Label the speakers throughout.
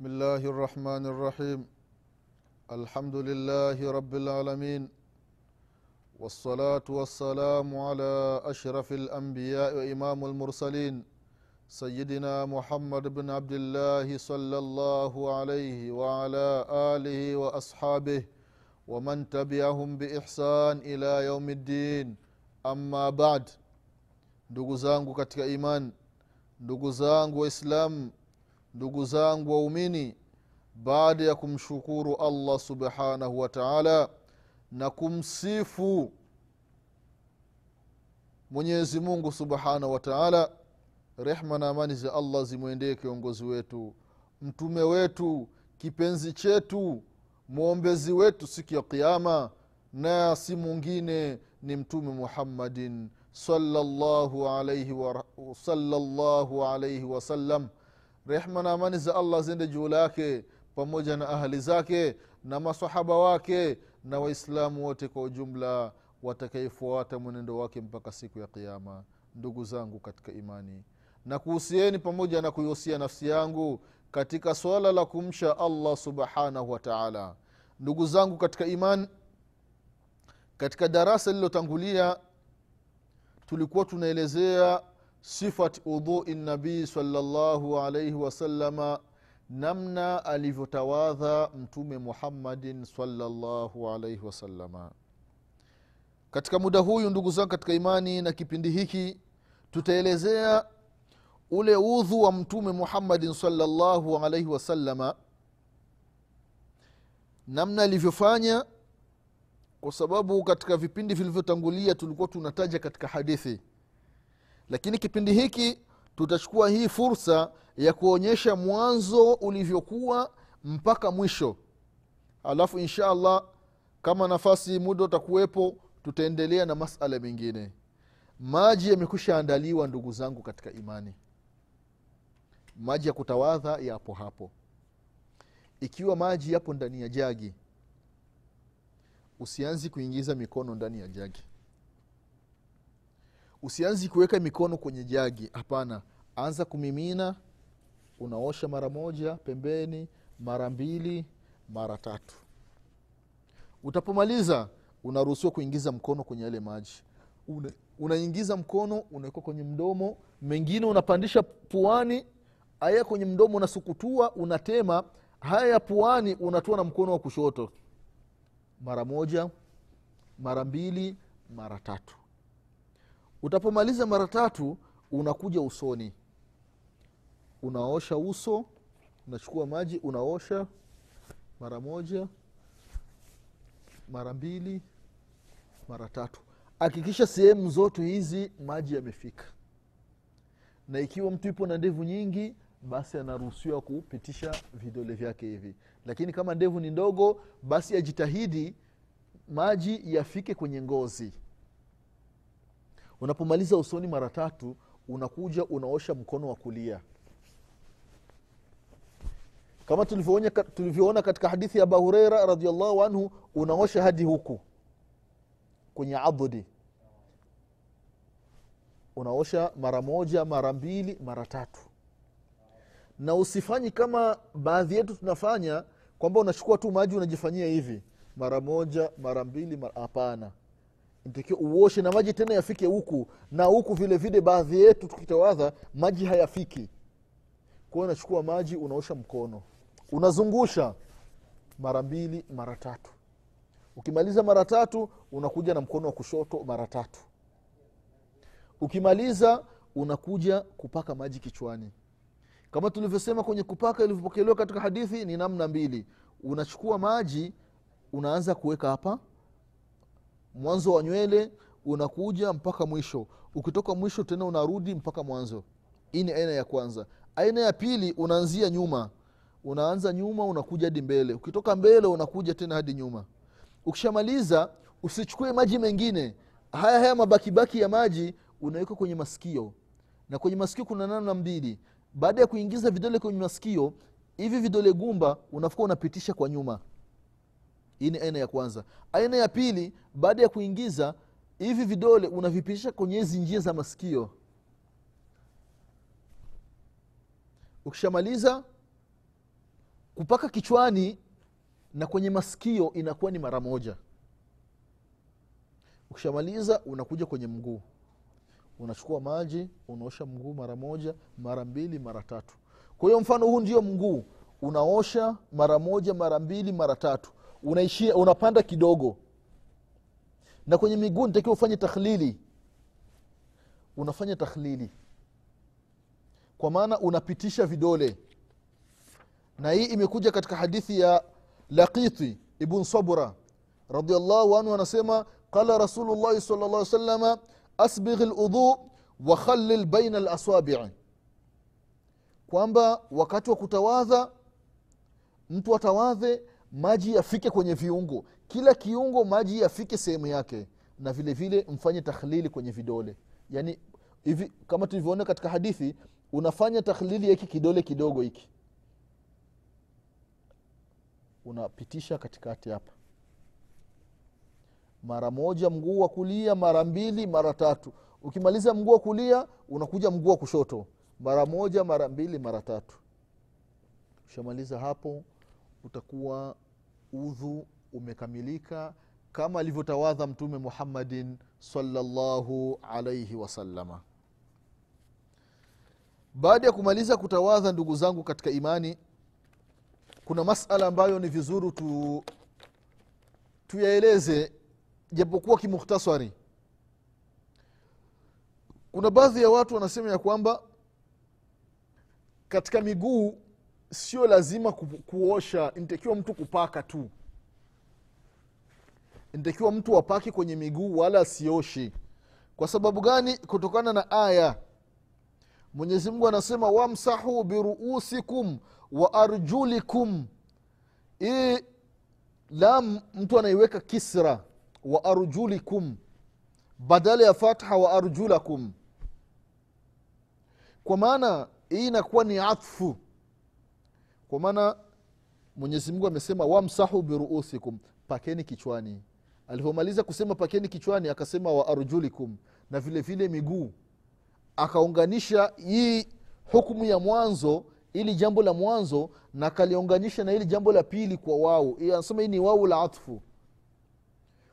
Speaker 1: بسم الله الرحمن الرحيم. الحمد لله رب العالمين. والصلاة والسلام على أشرف الأنبياء وإمام المرسلين سيدنا محمد بن عبد الله صلى الله عليه وعلى آله وأصحابه ومن تبعهم بإحسان إلى يوم الدين. أما بعد ndugu zangu katika iman waislamu ndugu zangu waumini baada ya kumshukuru allah subhanahu wa taala na kumsifu mwenyezi mungu subhanahu wa taala rehma na amani za allah zimwendee kiongozi wetu mtume wetu kipenzi chetu mwombezi wetu siku ya qiama na si mwingine ni mtume muhammadin sallallahu alaihi wa, wasallam rehma na amani za allah ziende juu lake pamoja na ahali zake na masahaba wake na waislamu wote kwa ujumla watakayefuata mwenendo wake mpaka siku ya qiama ndugu zangu katika imani na kuhusieni pamoja na kuihusia nafsi yangu katika swala la kumsha allah subhanahu wa taala. Ndugu zangu katika imani katika darasa lililotangulia tulikuwa tunaelezea sifat udhui nabii salllahu alaihi wasalama namna alivyotawadha mtume muhammadin salllahu alaihi wasalama katika muda huyu ndugu zangu katika imani na kipindi hiki tutaelezea ule udhu wa mtume muhammadin salllahu alaihi wasalama namna alivyofanya kwa sababu katika vipindi vilivyotangulia tulikuwa tunataja katika hadithi lakini kipindi hiki tutachukua hii fursa ya kuonyesha mwanzo ulivyokuwa mpaka mwisho. Alafu insha allah kama nafasi muda utakuwepo tutaendelea na masala mengine. Maji yamekwisha andaliwa ndugu zangu katika imani. Maji ya kutawadha yapo hapo. Ikiwa maji yapo ndani ya jagi usianzi kuingiza mikono ndani ya jagi usianzi kuweka mikono kwenye jagi. Hapana. Anza kumimina unaosha mara moja pembeni mara mbili mara tatu. Utapomaliza unaruhusiwa kuingiza mkono kwenye yale maji. Una, unaingiza mkono unawekwa kwenye mdomo. Mengine unapandisha puani haya kwenye mdomo unasukutua unatema. Haya ya puani unatua na mkono wa kushoto. Mara moja mara mbili mara tatu utapomaliza mara tatu unakuja usoni. Unaosha uso unachukua maji unaosha mara moja mara mbili mara tatu. Hakikisha sehemu zote hizi maji yamefika. Na ikiwa mtu ipo na ndevu nyingi basi anaruhusiwa kupitisha vidole vyake hivi. Lakini kama ndevu ni ndogo basi ajitahidi maji yafike kwenye ngozi unapomaliza usoni mara tatu unakuja unaosha mkono wa kulia. Kama tulivyoona katika hadithi ya abu hureira radiallahu anhu unaosha hadi huku kwenye adhudi unaosha mara moja mara mbili mara tatu. Na usifanyi kama baadhi yetu tunafanya kwamba unachukua tu maji unajifanyia hivi mara moja mara mbili hapana ntakiwa uoshe na maji tena yafike huku. Na huku vile vile baadhi yetu tukitawadha maji hayafiki. Kwao unachukua maji unaosha mkono. Unazungusha mara mbili mara tatu. Ukimaliza mara tatu unakuja na mkono wa kushoto mara tatu. Ukimaliza unakuja kupaka maji kichwani. Kama tulivyosema kwenye kupaka ilivyopokelewa katika hadithi ni namna mbili. Unachukua maji unaanza kuweka hapa mwanzo wa nywele unakuja mpaka mwisho. Ukitoka mwisho tena unarudi mpaka mwanzo. Hii ni aina ya kwanza. Aina ya pili unaanzia nyuma. Unaanza nyuma unakuja hadi mbele. Ukitoka mbele unakuja tena hadi nyuma. Ukishamaliza usichukue maji mengine. Haya haya mabakibaki ya maji unaweka kwenye masikio. Na kwenye masikio kuna namna mbili. Baada ya kuingiza vidole kwenye masikio hivi vidole gumba unafuka unapitisha kwa nyuma hii ni aina ya kwanza. Aina ya pili baada ya kuingiza hivi vidole unavipitisha kwenye hizi njia za masikio. Ukishamaliza kupaka kichwani na kwenye masikio inakuwa ni mara moja. Ukishamaliza unakuja kwenye mguu. Unachukua maji unaosha mguu mara moja mara mbili mara tatu. Kwa hiyo mfano huu ndio mguu. Unaosha mara moja mara mbili mara tatu unaishia unapanda kidogo. Na kwenye miguu nitakiwa ufanye takhlili. Unafanya takhlili. Kwa maana unapitisha vidole. Na hii imekuja katika hadithi ya laqiti ibn sabra radiallahu anhu anasema qala rasulullahi sal llah salama asbigh ludhu wakhalil baina lasabii kwamba wakati wa kutawadha mtu atawadhe maji yafike kwenye viungo. Kila kiungo maji yafike sehemu yake. Na vile vile mfanye takhlili kwenye vidole. Yani hivi kama tulivyoona katika hadithi unafanya takhlili hiki kidole kidogo hiki. Unapitisha katikati hapa. Mara moja mguu wa kulia mara mbili mara tatu. Ukimaliza mguu wa kulia unakuja mguu wa kushoto. Mara moja mara mbili mara tatu. Ushamaliza hapo utakuwa udhu umekamilika kama alivyotawadha mtume muhammadin salllahu alaihi wasalama baada ya kumaliza kutawadha ndugu zangu katika imani kuna masala ambayo ni vizuri tu tuyaeleze japokuwa kimukhtasari. Kuna baadhi ya watu wanasema ya kwamba katika miguu sio lazima ku, kuosha. Intakiwa mtu kupaka tu. Intakiwa mtu apake kwenye miguu wala asioshi. Kwa sababu gani? Kutokana na aya. Mwenyezi mungu anasema wamsahu biruusikum wa arjulikum. Hii lam mtu anaiweka kisra wa arjulikum. Badala ya fatha wa arjulakum. Kwa maana hii inakuwa ni atfu kwa maana mwenyezi mungu amesema wamsahu biruusikum pakeni kichwani. Alivyomaliza kusema pakeni kichwani akasema wa arjulikum na vile vile miguu. Akaunganisha hii hukumu ya mwanzo ili jambo la mwanzo na akaliunganisha na ili jambo la pili kwa wau. Anasema hii ni wau la atfu.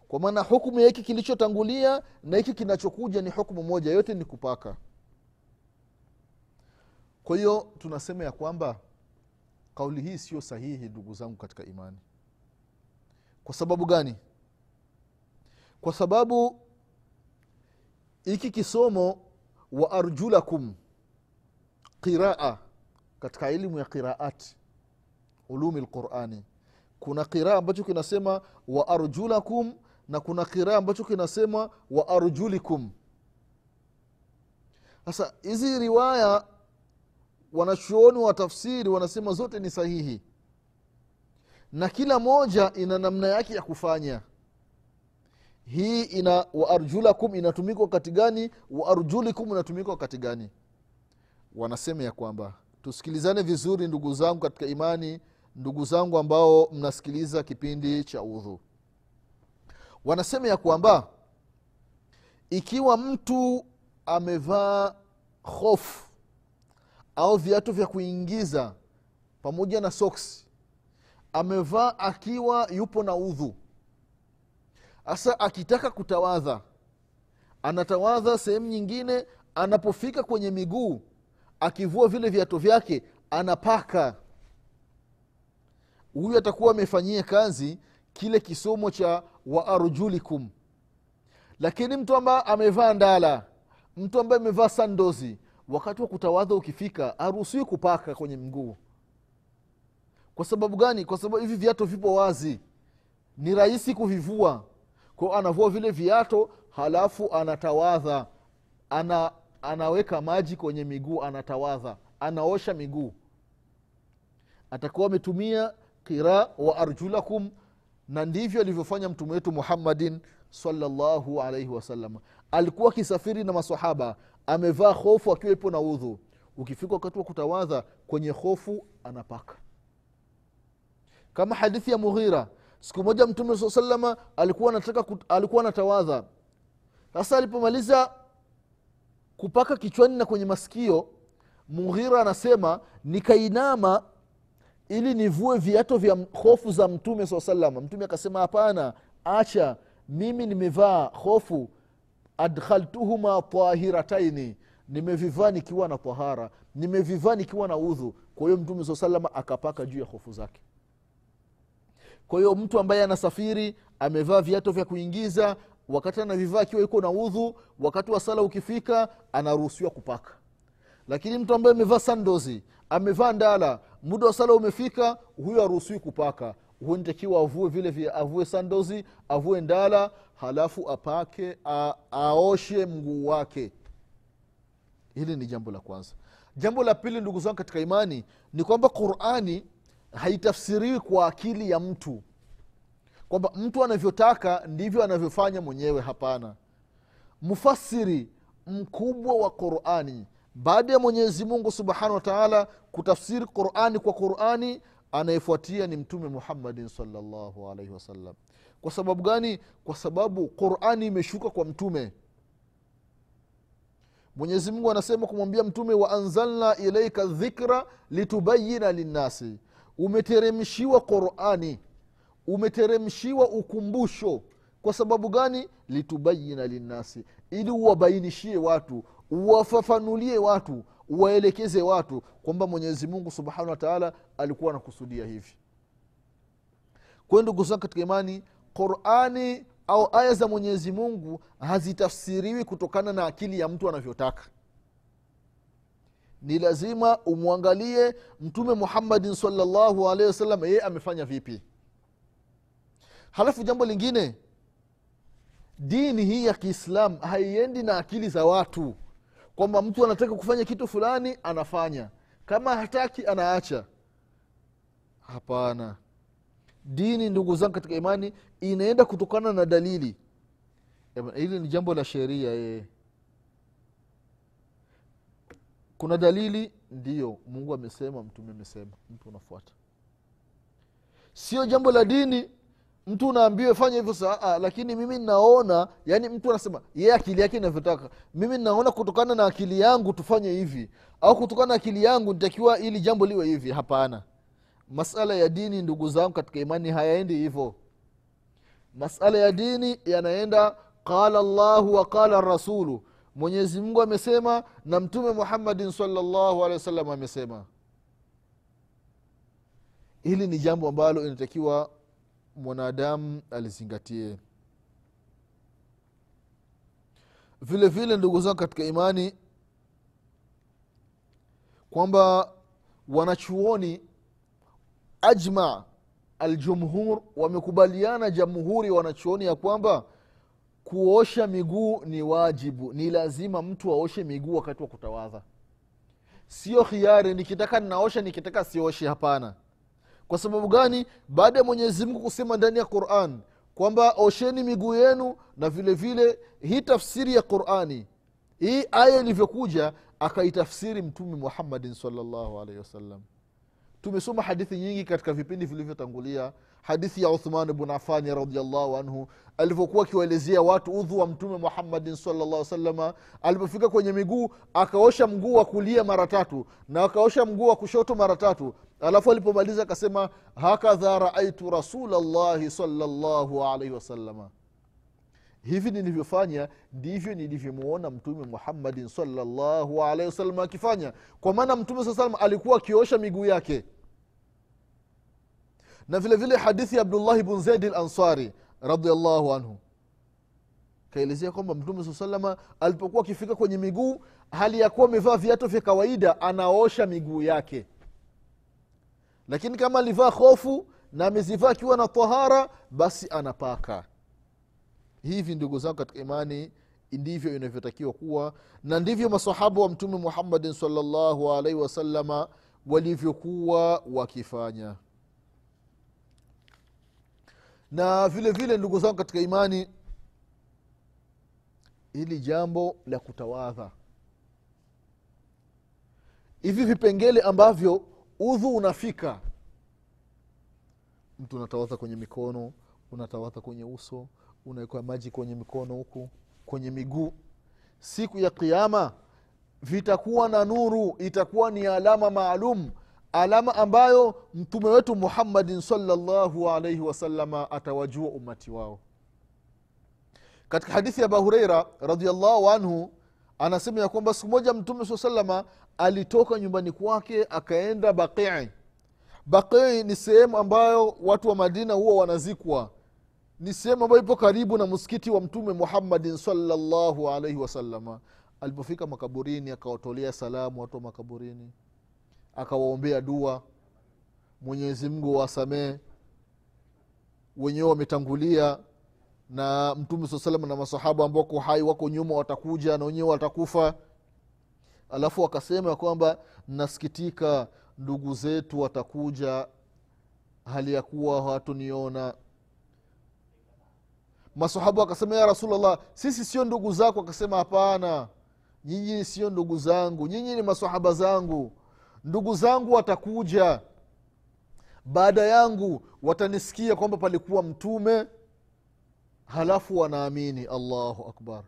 Speaker 1: Kwa maana hukumu ya hiki kilichotangulia na hiki kinachokuja ni hukumu moja yote ni kupaka. Kwa hiyo tunasema ya kwamba kauli hii sio sahihi ndugu zangu katika imani. Kwa sababu gani? Kwa sababu hiki kisomo wa arjulakum qiraa katika elimu ya qiraati ulumi lqurani kuna qiraa ambacho kinasema wa arjulakum na kuna qiraa ambacho kinasema wa arjulikum. Sasa hizi riwaya wanachuoni wa tafsiri wanasema zote ni sahihi. Na kila moja ina namna yake ya kufanya. Hii ina waarjulakum inatumika wakati gani? Waarjulikum inatumika wakati gani? Wanasema ya kwamba tusikilizane vizuri ndugu zangu katika imani ndugu zangu ambao mnasikiliza kipindi cha udhu. Wanasema ya kwamba ikiwa mtu amevaa hofu au viatu vya kuingiza pamoja na soksi amevaa akiwa yupo na udhu. Hasa akitaka kutawadha anatawadha sehemu nyingine anapofika kwenye miguu akivua vile viatu vyake anapaka. Huyu atakuwa amefanyia kazi kile kisomo cha waarjulikum lakini mtu ambaye amevaa ndala mtu ambaye amevaa sandozi wakati wa kutawadha ukifika haruhusiwi kupaka kwenye mguu. Kwa sababu gani? Kwa sababu hivi viato vipo wazi. Ni rahisi kuvivua. Kwao anavua vile viato halafu anatawadha. Ana anaweka maji kwenye miguu anatawadha. Anaosha miguu. Atakuwa ametumia qira wa arjulakum na ndivyo alivyofanya mtume wetu muhammadin salllahu alaihi wasallam. Alikuwa akisafiri na masahaba amevaa hofu akiwa ipo na udhu. Ukifika wakati wa kutawadha kwenye hofu anapaka. Kama hadithi ya mughira siku moja mtume saa salama alikuwa anataka alikuwa anatawadha sasa alipomaliza kupaka kichwani na kwenye masikio mughira anasema nikainama ili nivue viato vya hofu za mtume saa salama mtume akasema hapana acha mimi nimevaa hofu adkhaltuhuma tahirataini. Nimevivaa nikiwa na tahara nimevivaa nikiwa na udhu. Kwa hiyo mtume saa salama akapaka juu ya hofu zake. Kwa hiyo mtu ambaye anasafiri amevaa viato vya kuingiza wakati anavivaa akiwa iko na udhu wakati wa sala ukifika anaruhusiwa kupaka. Lakini mtu ambaye amevaa sandozi amevaa ndala muda wa sala umefika huyo aruhusiwi kupaka huyo nitakiwa avue vile vile avue sandozi avue ndala halafu apake a, aoshe mguu wake. Hili ni jambo la kwanza. Jambo la pili ndugu zangu katika imani ni kwamba qurani haitafsiriwi kwa akili ya mtu. Kwamba mtu anavyotaka ndivyo anavyofanya mwenyewe hapana. Mfasiri mkubwa wa qurani baada ya mwenyezi mungu subhanahu wa taala kutafsiri qurani kwa qurani anayefuatia ni mtume muhammadin salllahu alaihi wasallam kwa sababu gani? Kwa sababu qurani imeshuka kwa mtume. Mwenyezi mungu anasema kumwambia mtume wa anzalna ilaika dhikra litubayina linnasi. Umeteremshiwa qurani. Umeteremshiwa ukumbusho. Kwa sababu gani? Litubayina linnasi. Ili uwabainishie watu. Uwafafanulie watu uwaelekeze watu kwamba mwenyezi mungu subhanahu wataala alikuwa anakusudia hivi. Kwayo ndugu zangu katika imani qurani au aya za mwenyezi mungu hazitafsiriwi kutokana na akili ya mtu anavyotaka. Ni lazima umwangalie mtume muhammadin salllahu alehi wasallam yeye amefanya vipi. Halafu jambo lingine dini hii ya kiislam haiendi na akili za watu kwamba mtu anataka kufanya kitu fulani anafanya. Kama hataki anaacha. Hapana. Dini ndugu zangu katika imani inaenda kutokana na dalili. Hili ni jambo la sheria ee. kuna dalili ndiyo mungu amesema mtume amesema mtu unafuata. Sio jambo la dini mtu unaambiwe fanya hivyo saa lakini mimi naona yani mtu anasema yeye akili yake inavyotaka. Mimi naona kutokana na akili yangu tufanye hivi au kutokana na akili yangu nitakiwa ili jambo liwe hivi. Hapana. Masala ya dini ndugu zangu katika imani hayaendi hivyo. Masala ya dini yanaenda qala llahu wa qala rasulu. Mwenyezi mungu amesema na mtume muhammadin salllahu alehi wasallam amesema. Hili ni jambo ambalo inatakiwa mwanadamu alizingatie. Vile vile ndugu zangu katika imani kwamba wanachuoni ajma aljumhur wamekubaliana jamhuri wanachuoni ya kwamba kuosha miguu ni wajibu ni lazima mtu aoshe miguu wakati wa kutawadha. Sio khiari nikitaka ninaosha nikitaka sioshe hapana kwa sababu gani? Baada ya mwenyezi mungu kusema ndani ya quran kwamba osheni miguu yenu na vile vile hii tafsiri ya qurani. Hii aya ilivyokuja akaitafsiri mtume muhammadin salllahu alaihi wasallam. Tumesoma hadithi nyingi katika vipindi vilivyotangulia hadithi ya uthman bn afani radiallahu anhu alivyokuwa akiwaelezea watu udhu wa mtume muhammadin salllah salama alipofika kwenye miguu akaosha mguu wa kulia mara tatu na akaosha mguu wa kushoto mara tatu. Alafu alipomaliza akasema hakadha raaitu rasulllahi salllahu alaihi wasalama hivi nilivyofanya ndivyo nilivyomwona mtume muhammadin salllahu alaihi wasalama akifanya. Kwa maana mtume saa salam alikuwa akiosha miguu yake na vile vile hadithi ya abdullahi bn zaidi lansari radiallahu anhu. Kaelezea kwamba mtume saa salama alipokuwa akifika kwenye miguu hali ya kuwa amevaa viatu vya kawaida anaosha miguu yake. Lakini kama alivaa hofu na amezivaa akiwa na tahara basi anapaka. Hivi ndugu zangu katika imani ndivyo inavyotakiwa kuwa na ndivyo masahaba wa mtume muhammadin salllahu alaihi wasalama walivyokuwa wakifanya na vile vile ndugu zangu katika imani hili jambo la kutawadha. Hivi vipengele ambavyo udhu unafika mtu unatawadha kwenye mikono unatawadha kwenye uso unawekwa maji kwenye mikono huku kwenye miguu. Siku ya kiama vitakuwa na nuru itakuwa ni alama maalum alama ambayo mtume wetu muhammadin salllahu alaihi wasalama atawajua umati wao. Katika hadithi ya abu hureira radiallahu anhu anasema ya kwamba siku moja mtume saa salama alitoka nyumbani kwake akaenda baqii baqii ni sehemu ambayo watu wa madina huwa wanazikwa. Ni sehemu ambayo ipo karibu na msikiti wa mtume muhammadin salllahu alaihi wasalama alipofika makaburini akawatolea salamu watu wa makaburini akawaombea dua. Mwenyezi mungu wasamee wenyewe wametangulia na mtume saa salam na masahaba ambao wako hai wako nyuma watakuja na wenyewe watakufa. Alafu wakasema kwamba nasikitika ndugu zetu watakuja hali ya kuwa hawatuniona masahaba wakasema ya rasulllah sisi sio ndugu zako. Akasema hapana nyinyi sio ndugu zangu nyinyi ni masahaba zangu ndugu zangu watakuja. Baada yangu watanisikia kwamba palikuwa mtume. Halafu wanaamini allahu akbar.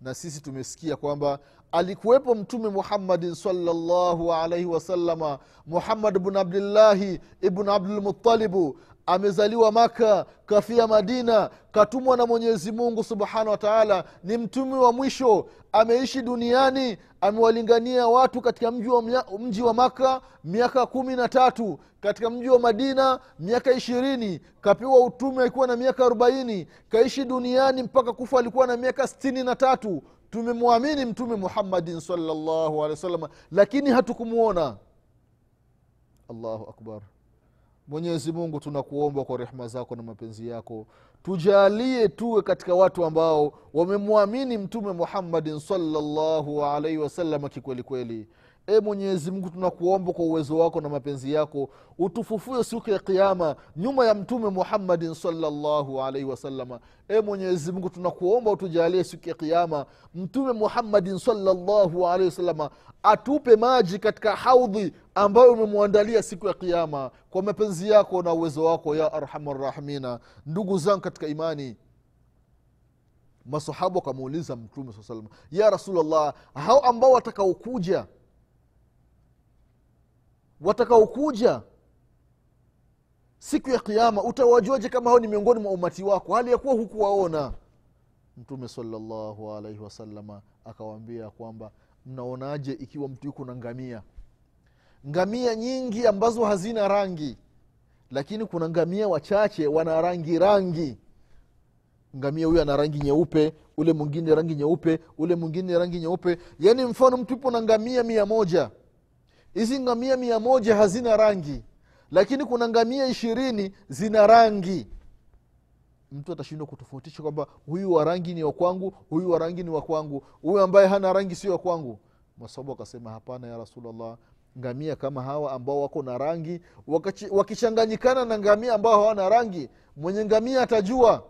Speaker 1: Na sisi tumesikia kwamba alikuwepo mtume muhammadin salllahu alaihi wasalama muhammad bnu abdillahi ibnu abdulmutalibu amezaliwa maka kafia madina katumwa na mwenyezi mungu subhanahu wa taala ni mtume wa mwisho. Ameishi duniani amewalingania watu katika mji wa, mji wa maka miaka kumi na tatu. Katika mji wa madina miaka ishirini. Kapewa utume akiwa na miaka arobaini. Kaishi duniani mpaka kufa alikuwa na miaka sitini na tatu. Tumemwamini mtume muhammadin salllahu alehi wa sallam lakini hatukumwona allahu akbar mwenyezi mungu tunakuomba kwa rehma zako na mapenzi yako. Tujalie tuwe katika watu ambao wamemwamini mtume muhammadin salllahu alaihi wasalama kikwelikweli kweli e mwenyezi mungu tunakuomba kwa uwezo wako na mapenzi yako utufufue siku ya kiama nyuma ya mtume muhammadin salllahu alaihi wasalama e mwenyezi mungu tunakuomba utujalie siku ya kiama mtume muhammadin salllahu alaihi wasalama atupe maji katika haudhi ambayo umemwandalia siku ya kiama kwa mapenzi yako na uwezo wako ya arhamar rahimina ndugu zangu katika imani masahaba wakamuuliza mtume saa salama ya rasulllah hao ambao watakaokuja watakaokuja siku ya kiama utawajuaje kama hao ni miongoni mwa umati wako? Hali ya kuwa hukuwaona. Mtume salllahu alaihi wasalama akawaambia kwamba mnaonaje ikiwa mtu yuko na ngamia? Ngamia nyingi ambazo hazina rangi lakini kuna ngamia wachache wana rangi rangi. Ngamia huyo ana rangi nyeupe ule mwingine rangi nyeupe ule mwingine rangi nyeupe. Yaani mfano mtu yupo na ngamia mia moja hizi ngamia mia moja hazina rangi lakini kuna ngamia ishirini zina rangi. Mtu atashindwa kutofautisha kwamba huyu wa rangi ni wakwangu huyu wa rangi ni wakwangu huyu ambaye hana rangi sio wakwangu masabu akasema hapana ya rasulllah ngamia kama hawa ambao wako na rangi wakichanganyikana na ngamia ambao hawana rangi mwenye ngamia atajua.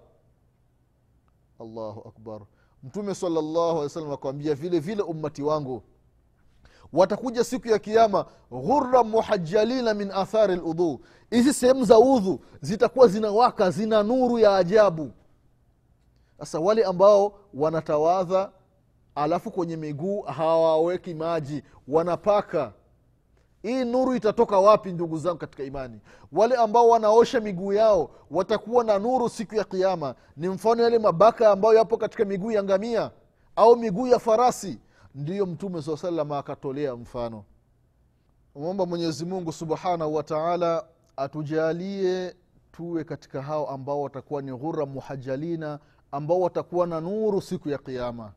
Speaker 1: Allahu akbar. Mtume salllahu alih wasallam akawambia vile vile ummati wangu watakuja siku ya kiama ghurra muhajalina min athari ludhu hizi sehemu za udhu zitakuwa zinawaka zina nuru ya ajabu. Sasa wale ambao wanatawadha alafu kwenye miguu hawaweki maji wanapaka hii nuru itatoka wapi ndugu zangu katika imani? Wale ambao wanaosha miguu yao watakuwa na nuru siku ya kiama ni mfano yale mabaka ambayo yapo katika miguu ya ngamia au miguu ya farasi ndiyo mtume saa salama akatolea mfano. Mwomba mwenyezi mungu subhanahu wa atujalie tuwe katika hao ambao watakuwa ni ghura muhajalina ambao watakuwa na nuru siku ya qiama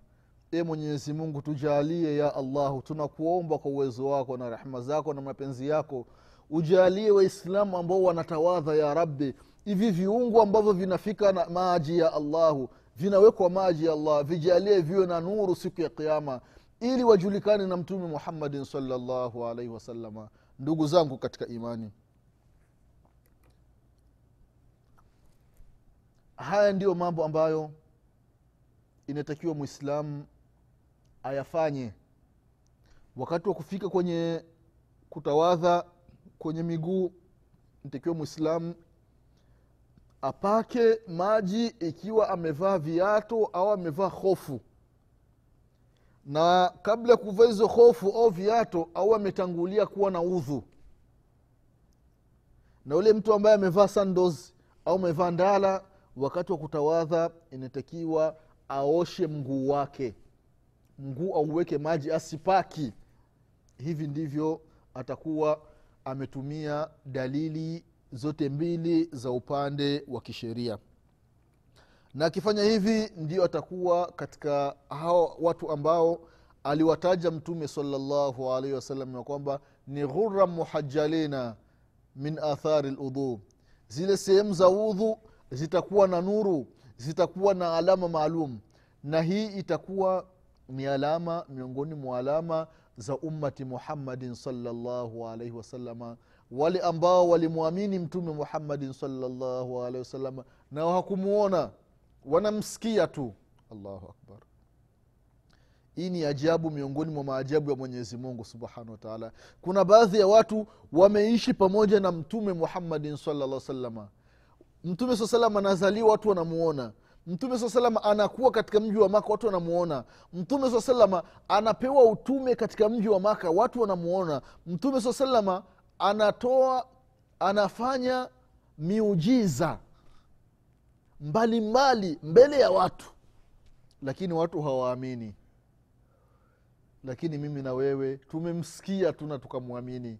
Speaker 1: e mwenyezi mungu tujalie ya allahu tunakuomba kwa uwezo wako na rehma zako na mapenzi yako ujalie waislamu ambao wanatawadha ya rabbi hivi viungu ambavyo vinafika na maji ya allahu vinawekwa maji ya allah vijalie viwe na nuru siku ya kiama ili wajulikane na mtume muhammadin salllahu alaihi wasalama ndugu zangu katika imani. Haya ndiyo mambo ambayo inatakiwa mwislamu ayafanye. Wakati wa kufika kwenye kutawadha kwenye miguu natakiwa mwislamu apake maji ikiwa amevaa viato au amevaa hofu na kabla ya kuvaa hizo hofu au viato au ametangulia kuwa na udhu. Na ule mtu ambaye amevaa sandos au amevaa ndala wakati wa kutawadha inatakiwa aoshe mguu wake. Mguu auweke maji asipaki. Hivi ndivyo atakuwa ametumia dalili zote mbili za upande wa kisheria na akifanya hivi ndio atakuwa katika hao watu ambao aliwataja mtume salllahu alaihi wasallam ya kwamba ni ghura muhajalina min athari ludhu zile sehemu za udhu zitakuwa na nuru zitakuwa na alama maalum. Na hii itakuwa ni alama miongoni mwa alama za ummati muhammadin salllahu alaihi wasalama wale ambao walimwamini mtume muhammadin salllahu alaihi wasalama na hakumuona wanamsikia tu. Allahu akbar. Hii ni ajabu miongoni mwa maajabu ya mwenyezi mungu subhanahu wataala kuna baadhi ya watu wameishi pamoja na mtume muhammadin salalla salama mtume saa salam anazaliwa watu wanamuona. Mtume saa salama anakuwa katika mji wa maka watu wanamuona. Mtume saa salama anapewa utume katika mji wa maka watu wanamuona. Mtume saa salama anatoa anafanya miujiza mbalimbali mbali, mbele ya watu. Lakini watu hawaamini. Lakini mimi na wewe tumemsikia tuna tukamwamini.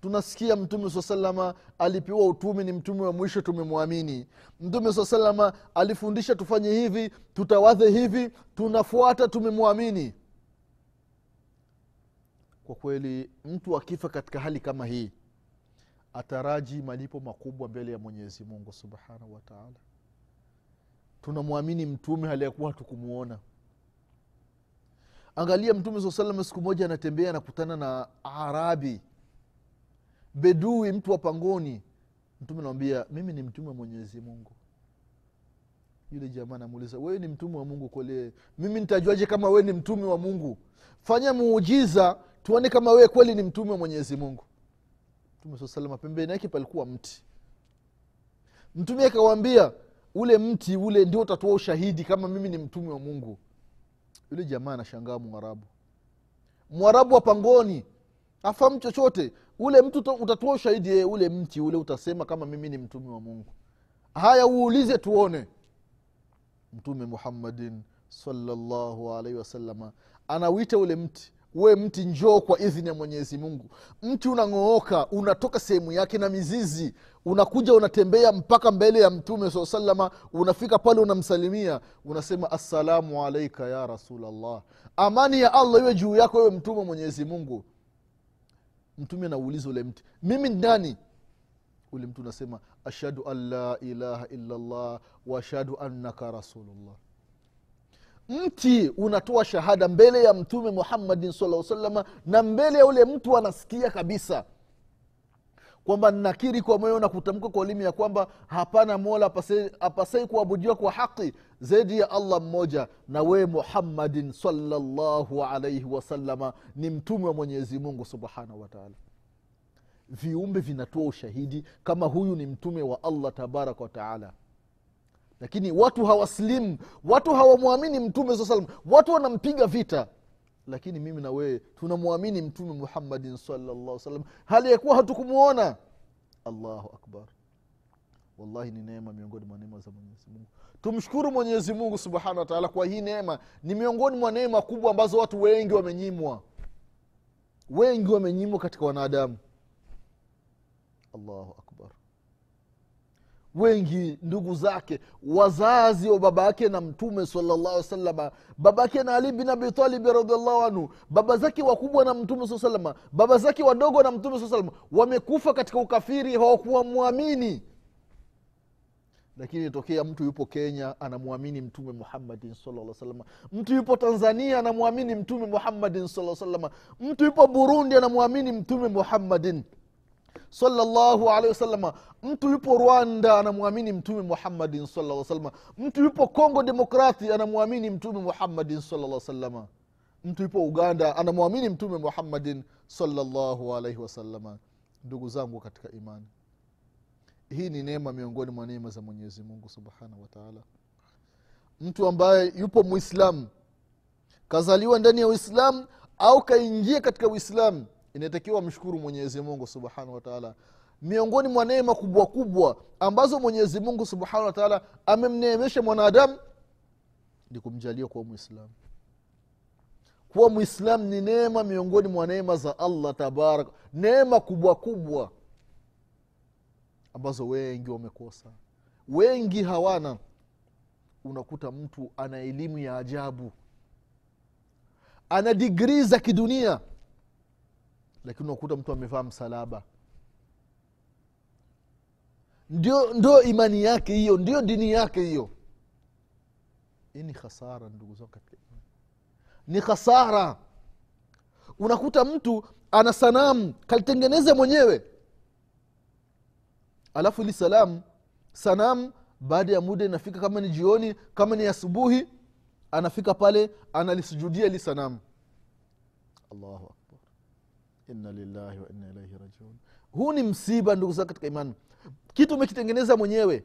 Speaker 1: Tunasikia mtume saa salama alipewa utume ni mtume wa mwisho tumemwamini. Mtume saa salama alifundisha tufanye hivi tutawadhe hivi tunafuata tumemwamini. Kwa kweli mtu akifa katika hali kama hii ataraji malipo makubwa mbele ya mwenyezi mungu subhanahu wataala tunamwamini mtume hali ya kuwa hatukumuona. Angalia mtume saa salama siku moja anatembea anakutana na arabi. Bedui mtu wa pangoni. Mtume anamwambia mimi ni mtume wa mwenyezi mungu. Yule jamaa anamuuliza wewe ni mtume wa mungu kweli? Mimi nitajuaje kama wewe ni mtume wa mungu? Fanya muujiza tuone kama wewe kweli ni mtume wa mwenyezi mungu. Mtume saa salama pembeni yake palikuwa mti. Mtume akawambia ule mti ule ndio utatoa ushahidi kama mimi ni mtume wa mungu. Yule jamaa anashangaa mwarabu. Mwarabu wa pangoni afahamu chochote. Ule mtu utatoa ushahidi e, ule mti ule utasema kama mimi ni mtume wa mungu. Haya uulize tuone. Mtume muhammadin salllahu alaihi wasalama anawita ule mti we mti njoo kwa idhini ya mwenyezi mungu. Mti unang'ooka unatoka sehemu yake na mizizi. Unakuja unatembea mpaka mbele ya mtume saa salama unafika pale unamsalimia. Unasema assalamu alaika ya rasulllah amani ya allah iwe juu yako wewe mtume mwenyezi mungu. Mtume anauliza ule mti mimi nani ule mtu unasema ashhadu an la ilaha illallah waashhadu annaka rasulullah mti unatoa shahada mbele ya mtume muhammadin saa salama na mbele ya ule mtu anasikia kabisa kwamba nakiri kwa moyo na kutamka kwa ulimi ya kwamba hapana mola apasai, kuabudiwa kwa haqi zaidi ya allah mmoja na wewe muhammadin salllahu alaihi wasalama ni mtume wa mwenyezi mungu subhanahu wataala viumbe vinatoa ushahidi kama huyu ni mtume wa allah tabaraka wataala lakini watu hawaslimu watu hawamwamini mtume saa salam watu wanampiga vita. Lakini mimi na wewe tunamwamini mtume muhammadin salllah salam hali ya kuwa hatukumwona allahu akbar. Wallahi ni neema miongoni mwa neema za mwenyezi mungu. Tumshukuru mwenyezi mungu subhanahu wataala kwa hii neema. Ni miongoni mwa neema kubwa ambazo watu wengi wamenyimwa. Wengi wamenyimwa katika wanadamu. Allahu akbar wengi ndugu zake wazazi wa baba yake na mtume salllah salama baba yake na ali bin abitalibi radiallahu anhu baba zake wakubwa na mtume saa salama baba zake wadogo na mtume saa salama wamekufa katika ukafiri hawakuwa mwamini lakini itokea mtu yupo kenya anamwamini mtume muhammadin salaa salama mtu yupo tanzania anamwamini mtume muhammadin saa salama mtu yupo burundi anamwamini mtume muhammadin salllahu alehi wasalama mtu yupo rwanda anamwamini mtume muhammadin salaa salama mtu yupo kongo demokrati anamwamini mtume muhammadin salaa salama mtu yupo uganda anamwamini mtume muhammadin salllahu alaihi wasalama ndugu zangu katika imani hii ni neema miongoni mwa neema za mwenyezi mungu subhanahu wataala mtu ambaye yupo mwislamu kazaliwa ndani ya uislamu au kaingia katika uislamu inatakiwa mshukuru mwenyezi mungu subhanahu wataala miongoni mwa neema kubwa kubwa ambazo mwenyezi mungu subhanahu wataala amemneemesha mwanadamu ni kumjalia kuwa mwislamu kuwa mwislamu ni neema miongoni mwa neema za allah tabaraka neema kubwa kubwa ambazo wengi wamekosa. Wengi hawana. Unakuta mtu ana elimu ya ajabu. Ana digrii za kidunia lakini unakuta mtu amevaa msalaba. Ndio ndio imani yake hiyo ndio dini yake hiyo. Hii ni khasara ndugu zangu katika ni khasara. Unakuta mtu ana sanamu kalitengeneza mwenyewe. Alafu ili salamu. Sanamu baada ya muda inafika kama ni jioni kama ni asubuhi anafika pale analisujudia ili sanamu. Allahu akbar inna lillahi wa inna ilaihi rajiun. Huu ni msiba ndugu zangu katika imani. Kitu umekitengeneza mwenyewe.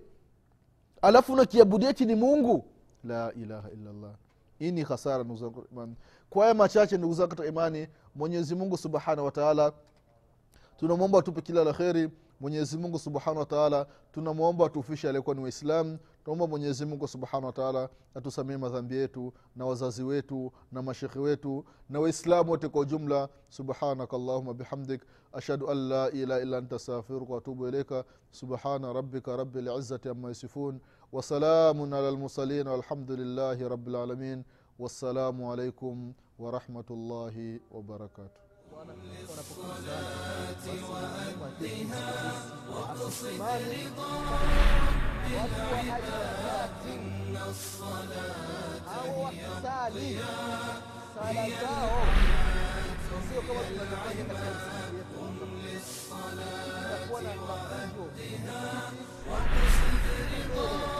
Speaker 1: Alafu unakiabudia ni mungu. La ilaha illallah. Hii ni hasara ndugu zangu imani. Kwa haya machache ndugu zangu katika imani mwenyezi mungu subhanahu wataala tunamwomba atupe kila la kheri. Mwenyezi mungu subhanahu wataala tunamwomba atuufishe aliyekuwa ni waislamu tunaomba mwenyezi mungu subhanahu wataala atusamie madhambi yetu na wazazi wetu na mashekhe wetu na waislamu wote kwa ujumla. Subhanaka allahuma bihamdik. Ashhadu an la ilaha illa anta astaghfiruka waatubu ilaika subhana rabbika rabi lizati ama yasifun. Wasalamun ala lmursalin walhamdulillahi rabilalamin wassalamu alaikum warahmatullahi wabarakatuh
Speaker 2: au wakisali Hvala što pratite kanal.